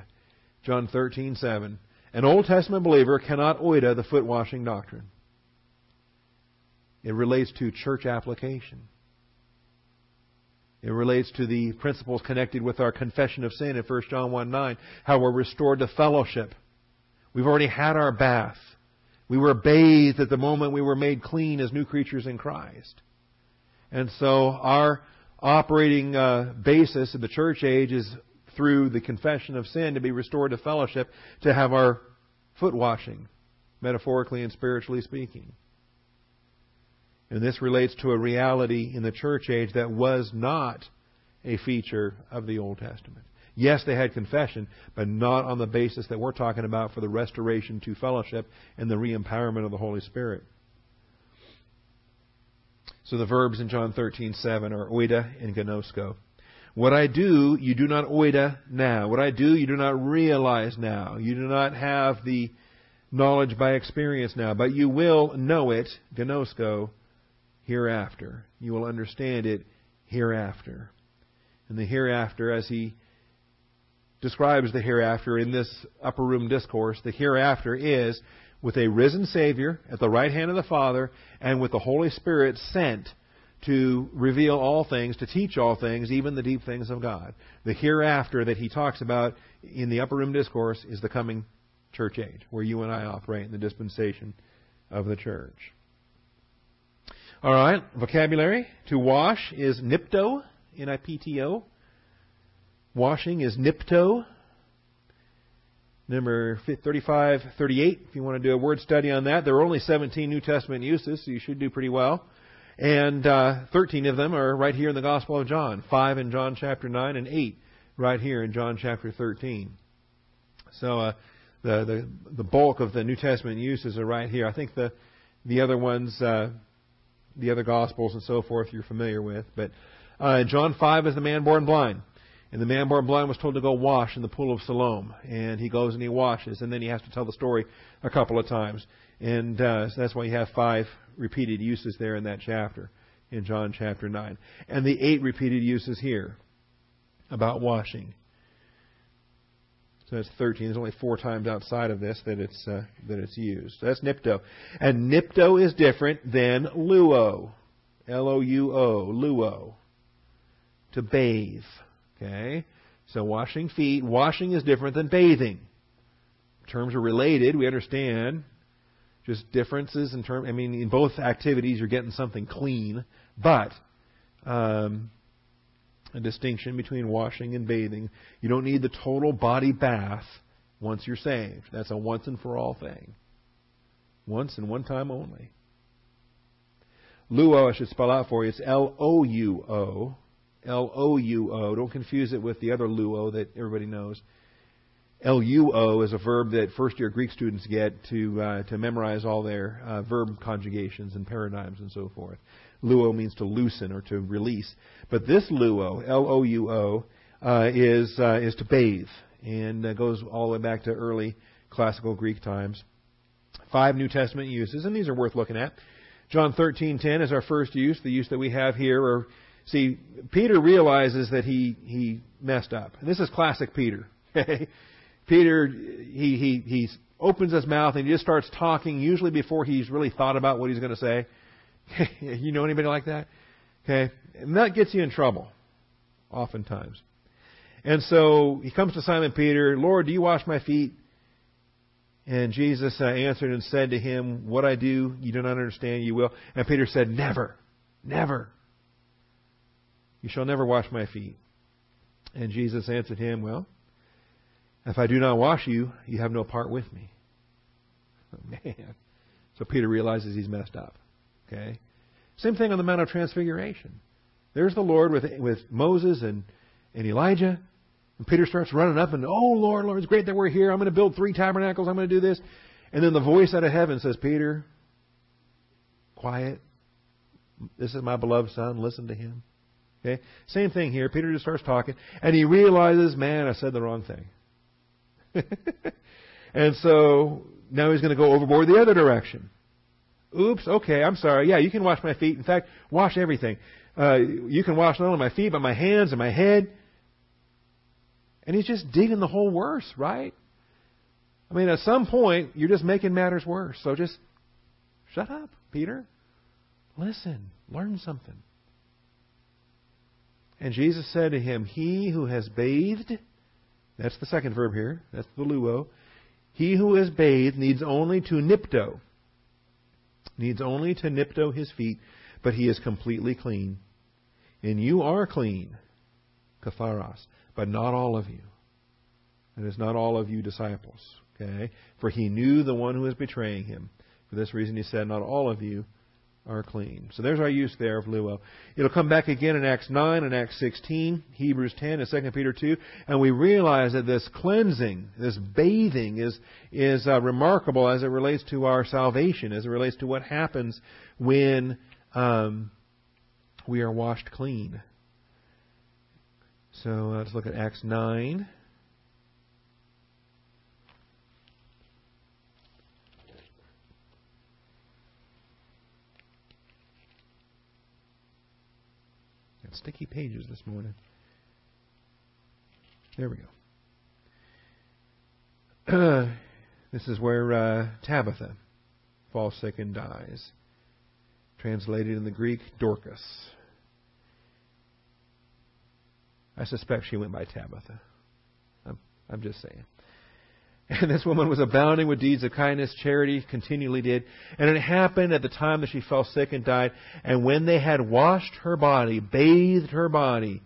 John 13:7. An Old Testament believer cannot oida the foot washing doctrine. It relates to church application. It relates to the principles connected with our confession of sin in 1 John 1 9, how we're restored to fellowship. We've already had our bath. We were bathed at the moment we were made clean as new creatures in Christ. And so our operating uh, basis in the church age is through the confession of sin to be restored to fellowship, to have our foot washing, metaphorically and spiritually speaking. And this relates to a reality in the church age that was not a feature of the Old Testament. Yes, they had confession, but not on the basis that we're talking about for the restoration to fellowship and the re empowerment of the Holy Spirit. So the verbs in John 13:7 are oida and gnosko. What I do, you do not oida now. What I do, you do not realize now. You do not have the knowledge by experience now, but you will know it, gnosko, hereafter. You will understand it hereafter. And the hereafter, as he describes the hereafter in this upper room discourse, the hereafter is with a risen Savior at the right hand of the Father and with the Holy Spirit sent to reveal all things, to teach all things, even the deep things of God. The hereafter that he talks about in the upper room discourse is the coming church age, where you and I operate in the dispensation of the church. All right, vocabulary. To wash is nipto, N-I-P-T-O. Washing is nipto. Number 35, 38, if you want to do a word study on that. There are only 17 New Testament uses, so you should do pretty well. And uh, 13 of them are right here in the Gospel of John. Five in John chapter 9 and eight right here in John chapter 13. So uh, the, the the bulk of the New Testament uses are right here. I think the the other ones, uh, the other Gospels and so forth, you're familiar with. But uh, John 5 is the man born blind. And the man born blind was told to go wash in the pool of Siloam. And he goes and he washes. And then he has to tell the story a couple of times. And uh, so that's why you have five repeated uses there in that chapter, in John chapter 9. And the eight repeated uses here about washing. So that's 13. There's only four times outside of this that it's, uh, that it's used. So that's nipto. And nipto is different than luo. L-O-U-O. Luo. To bathe. Okay? So washing feet, washing is different than bathing. Terms are related, we understand just differences in terms. I mean, in both activities, you're getting something clean, but um, a distinction between washing and bathing. You don't need the total body bath once you're saved. That's a once and for all thing. Once and one time only. Luo, I should spell out for you. It's L O U O. L O U O. Don't confuse it with the other luo that everybody knows. Luo is a verb that first year Greek students get to uh, to memorize all their uh, verb conjugations and paradigms and so forth. Luo means to loosen or to release, but this luo, L O U O, uh, is uh, is to bathe and uh, goes all the way back to early classical Greek times. Five New Testament uses, and these are worth looking at. John 13:10 is our first use, the use that we have here. See, Peter realizes that he he messed up, and this is classic Peter. Peter, he, he, he opens his mouth and he just starts talking, usually before he's really thought about what he's going to say. you know anybody like that? Okay? And that gets you in trouble, oftentimes. And so he comes to Simon Peter, Lord, do you wash my feet? And Jesus uh, answered and said to him, What I do, you do not understand, you will. And Peter said, Never, never. You shall never wash my feet. And Jesus answered him, Well, if I do not wash you, you have no part with me. Oh, man. So Peter realizes he's messed up. Okay? Same thing on the Mount of Transfiguration. There's the Lord with, with Moses and, and Elijah. And Peter starts running up and, oh, Lord, Lord, it's great that we're here. I'm going to build three tabernacles. I'm going to do this. And then the voice out of heaven says, Peter, quiet. This is my beloved son. Listen to him. Okay? Same thing here. Peter just starts talking. And he realizes, man, I said the wrong thing. and so now he's going to go overboard the other direction. Oops, okay, I'm sorry. Yeah, you can wash my feet. In fact, wash everything. Uh, you can wash not only my feet, but my hands and my head. And he's just digging the hole worse, right? I mean, at some point, you're just making matters worse. So just shut up, Peter. Listen, learn something. And Jesus said to him, He who has bathed that's the second verb here. That's the luo. He who is bathed needs only to nipto. Needs only to nipto his feet, but he is completely clean. And you are clean, katharos, but not all of you. And it's not all of you disciples. Okay? For he knew the one who was betraying him. For this reason he said, Not all of you are clean. So there's our use there of luo. It'll come back again in Acts 9 and Acts 16, Hebrews 10 and 2 Peter 2, and we realize that this cleansing, this bathing is, is uh, remarkable as it relates to our salvation, as it relates to what happens when, um, we are washed clean. So uh, let's look at Acts 9. Sticky pages this morning. There we go. this is where uh, Tabitha falls sick and dies. Translated in the Greek, Dorcas. I suspect she went by Tabitha. I'm, I'm just saying. And this woman was abounding with deeds of kindness, charity, continually did. And it happened at the time that she fell sick and died. And when they had washed her body, bathed her body,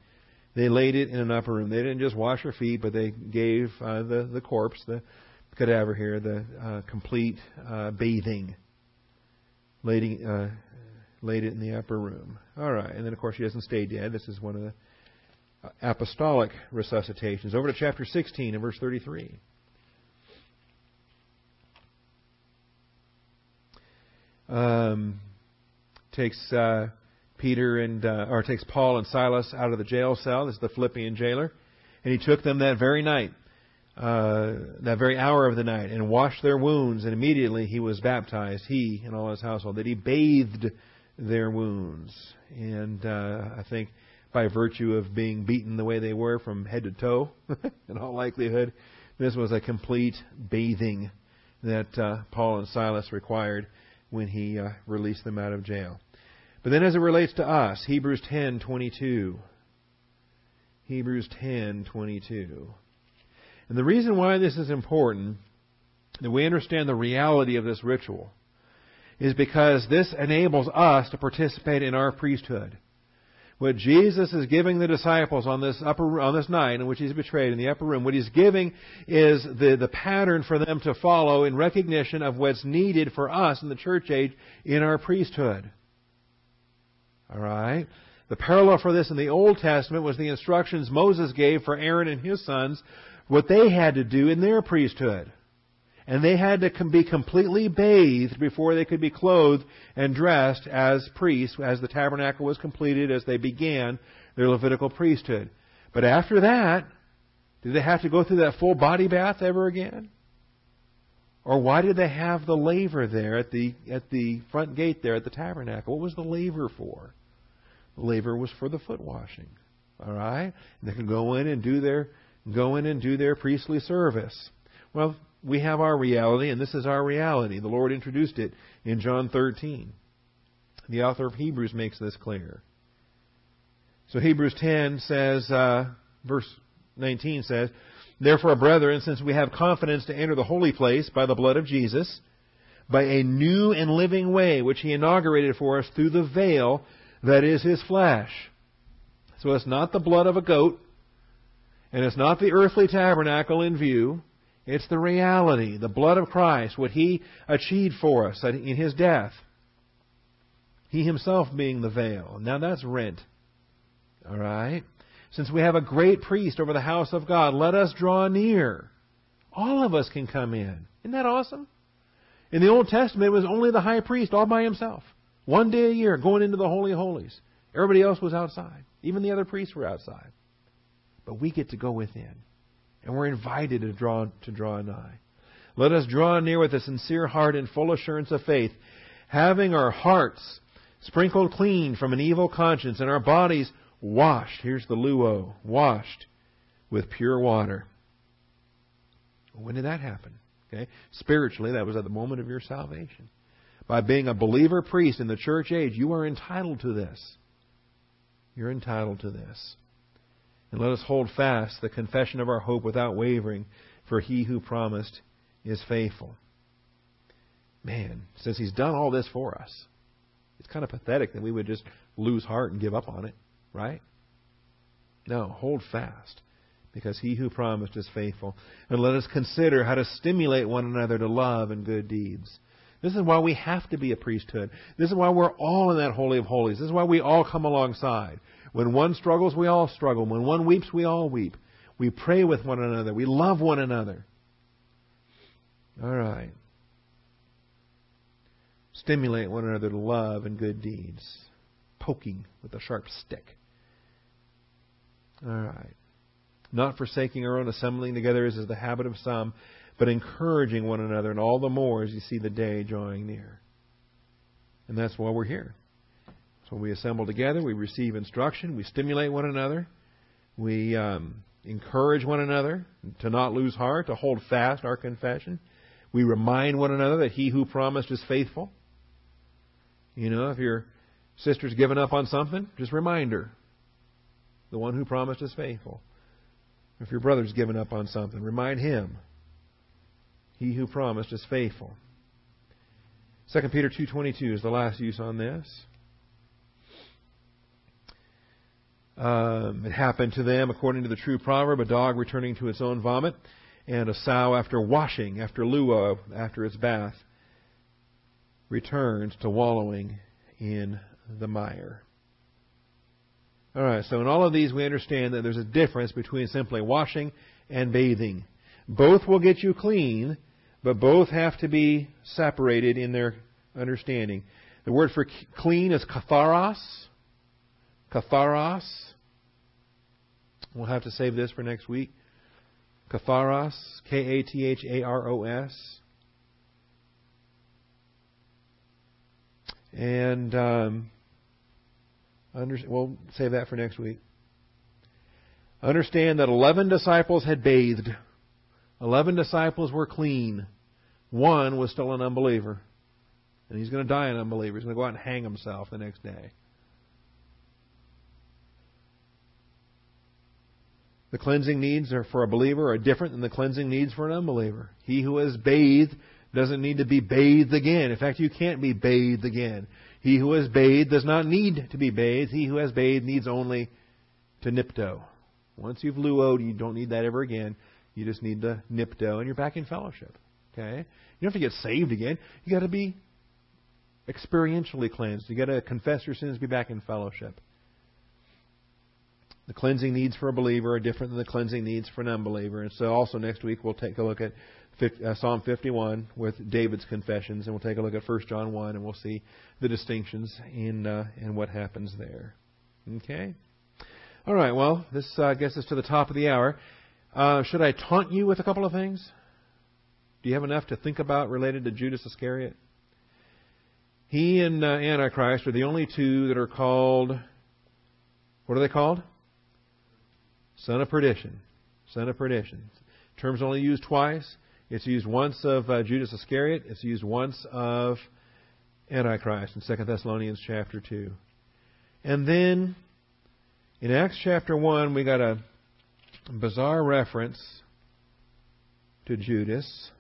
they laid it in an upper room. They didn't just wash her feet, but they gave uh, the, the corpse, the cadaver here, the uh, complete uh, bathing. Laid, uh, laid it in the upper room. All right. And then, of course, she doesn't stay dead. This is one of the apostolic resuscitations. Over to chapter 16 and verse 33. Um, takes uh, Peter and uh, or takes Paul and Silas out of the jail cell. This is the Philippian jailer, and he took them that very night, uh, that very hour of the night, and washed their wounds. And immediately he was baptized, he and all his household. That he bathed their wounds, and uh, I think by virtue of being beaten the way they were from head to toe, in all likelihood. This was a complete bathing that uh, Paul and Silas required when he uh, released them out of jail. But then as it relates to us, Hebrews 10:22. Hebrews 10:22. And the reason why this is important that we understand the reality of this ritual is because this enables us to participate in our priesthood. What Jesus is giving the disciples on this upper on this night in which he's betrayed in the upper room, what he's giving is the, the pattern for them to follow in recognition of what's needed for us in the church age in our priesthood. All right? The parallel for this in the Old Testament was the instructions Moses gave for Aaron and his sons, what they had to do in their priesthood and they had to be completely bathed before they could be clothed and dressed as priests, as the tabernacle was completed, as they began their Levitical priesthood. But after that, did they have to go through that full body bath ever again? Or why did they have the laver there at the at the front gate there at the tabernacle? What was the laver for? The laver was for the foot washing. All right, and they could go in and do their go in and do their priestly service. Well, we have our reality, and this is our reality. The Lord introduced it in John 13. The author of Hebrews makes this clear. So Hebrews 10 says, uh, verse 19 says, Therefore, brethren, since we have confidence to enter the holy place by the blood of Jesus, by a new and living way which he inaugurated for us through the veil that is his flesh. So it's not the blood of a goat, and it's not the earthly tabernacle in view. It's the reality, the blood of Christ, what He achieved for us in His death. He Himself being the veil. Now that's rent. All right? Since we have a great priest over the house of God, let us draw near. All of us can come in. Isn't that awesome? In the Old Testament, it was only the high priest all by himself. One day a year going into the Holy of Holies. Everybody else was outside. Even the other priests were outside. But we get to go within and we're invited to draw to draw nigh. Let us draw near with a sincere heart and full assurance of faith, having our hearts sprinkled clean from an evil conscience and our bodies washed. Here's the luo, washed with pure water. When did that happen? Okay, spiritually, that was at the moment of your salvation. By being a believer priest in the church age, you are entitled to this. You're entitled to this. And let us hold fast the confession of our hope without wavering, for he who promised is faithful. Man, since he's done all this for us, it's kind of pathetic that we would just lose heart and give up on it, right? No, hold fast, because he who promised is faithful. And let us consider how to stimulate one another to love and good deeds. This is why we have to be a priesthood. This is why we're all in that Holy of Holies. This is why we all come alongside. When one struggles, we all struggle. When one weeps, we all weep. We pray with one another. We love one another. All right. Stimulate one another to love and good deeds. poking with a sharp stick. All right. Not forsaking our own assembling together as is the habit of some, but encouraging one another, and all the more as you see the day drawing near. And that's why we're here. So we assemble together, we receive instruction, we stimulate one another, we um, encourage one another to not lose heart, to hold fast our confession. We remind one another that he who promised is faithful. You know, if your sister's given up on something, just remind her. The one who promised is faithful. If your brother's given up on something, remind him. He who promised is faithful. 2 Peter 2.22 is the last use on this. Um, it happened to them according to the true proverb, a dog returning to its own vomit, and a sow after washing, after luo, after its bath, returns to wallowing in the mire. All right, so in all of these, we understand that there's a difference between simply washing and bathing. Both will get you clean, but both have to be separated in their understanding. The word for clean is katharos. Katharos. We'll have to save this for next week. Katharos, K A T H A R O S. And um, under, we'll save that for next week. Understand that 11 disciples had bathed. 11 disciples were clean. One was still an unbeliever. And he's going to die an unbeliever. He's going to go out and hang himself the next day. The cleansing needs are for a believer are different than the cleansing needs for an unbeliever. He who has bathed doesn't need to be bathed again. In fact, you can't be bathed again. He who has bathed does not need to be bathed. He who has bathed needs only to nipto. Once you've luoed, you don't need that ever again. You just need to nipto, and you're back in fellowship. Okay? You don't have to get saved again. You got to be experientially cleansed. You got to confess your sins, be back in fellowship. The cleansing needs for a believer are different than the cleansing needs for an unbeliever. And so, also next week, we'll take a look at uh, Psalm 51 with David's confessions, and we'll take a look at 1 John 1, and we'll see the distinctions in uh, in what happens there. Okay. All right. Well, this uh, gets us to the top of the hour. Uh, should I taunt you with a couple of things? Do you have enough to think about related to Judas Iscariot? He and uh, Antichrist are the only two that are called. What are they called? Son of perdition. Son of perdition. Term's only used twice. It's used once of uh, Judas Iscariot. It's used once of Antichrist in 2 Thessalonians chapter 2. And then in Acts chapter 1, we got a bizarre reference to Judas.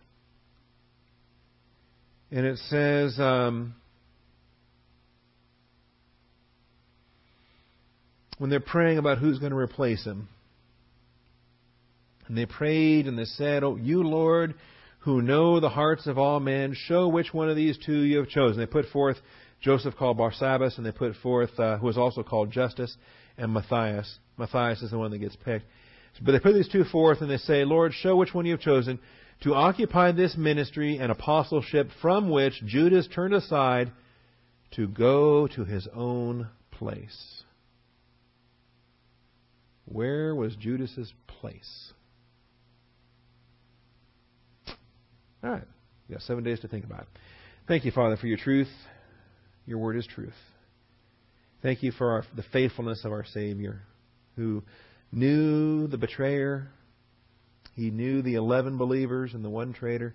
And it says, um, when they're praying about who's going to replace him, and they prayed and they said, Oh, you, Lord, who know the hearts of all men, show which one of these two you have chosen. They put forth Joseph called Barsabbas, and they put forth, uh, who was also called Justus, and Matthias. Matthias is the one that gets picked. But they put these two forth, and they say, Lord, show which one you have chosen to occupy this ministry and apostleship from which Judas turned aside to go to his own place. Where was Judas's place? All right. You got seven days to think about. Thank you, Father, for your truth. Your word is truth. Thank you for our, the faithfulness of our Savior, who knew the betrayer. He knew the eleven believers and the one traitor.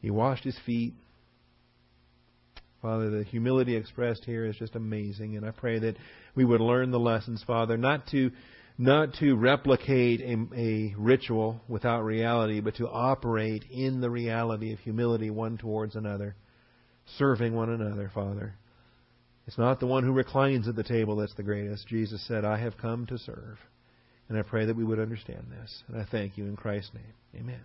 He washed his feet. Father, the humility expressed here is just amazing, and I pray that we would learn the lessons, Father, not to not to replicate a, a, ritual without reality, but to operate in the reality of humility one towards another, serving one another, Father. It's not the one who reclines at the table that's the greatest. Jesus said, I have come to serve. And I pray that we would understand this. And I thank you in Christ's name. Amen.